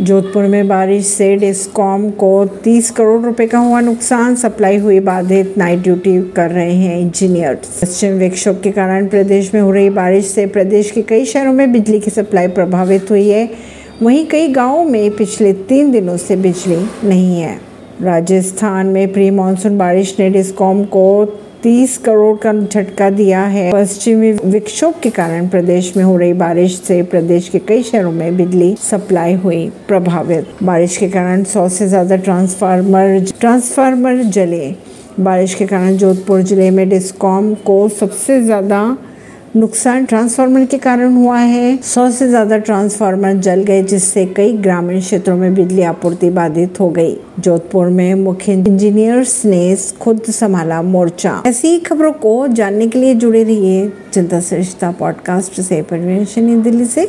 जोधपुर में बारिश से डिस्कॉम को 30 करोड़ रुपए का हुआ नुकसान। सप्लाई हुई बाधित। नाइट ड्यूटी कर रहे हैं इंजीनियर पश्चिम विक्षोभ के कारण प्रदेश में हो रही बारिश से प्रदेश के कई शहरों में बिजली की सप्लाई प्रभावित हुई है। वहीं कई गाँवों में पिछले तीन दिनों से बिजली नहीं है। राजस्थान में प्री मानसून बारिश ने डिस्कॉम को 30 करोड़ का झटका दिया है। पश्चिमी विक्षोभ के कारण प्रदेश में हो रही बारिश से प्रदेश के कई शहरों में बिजली सप्लाई हुई प्रभावित। बारिश के कारण सौ से ज़्यादा ट्रांसफार्मर ट्रांसफार्मर जले। बारिश के कारण जोधपुर ज़िले में डिस्कॉम को सबसे ज़्यादा नुकसान ट्रांसफार्मर के कारण हुआ है। सौ से ज़्यादा ट्रांसफार्मर जल गए, जिससे कई ग्रामीण क्षेत्रों में बिजली आपूर्ति बाधित हो गई। जोधपुर में मुख्य इंजीनियर्स ने खुद संभाला मोर्चा। ऐसी खबरों को जानने के लिए जुड़े रहिए जनता सरिश्ता पॉडकास्ट से। परवीन दिल्ली से।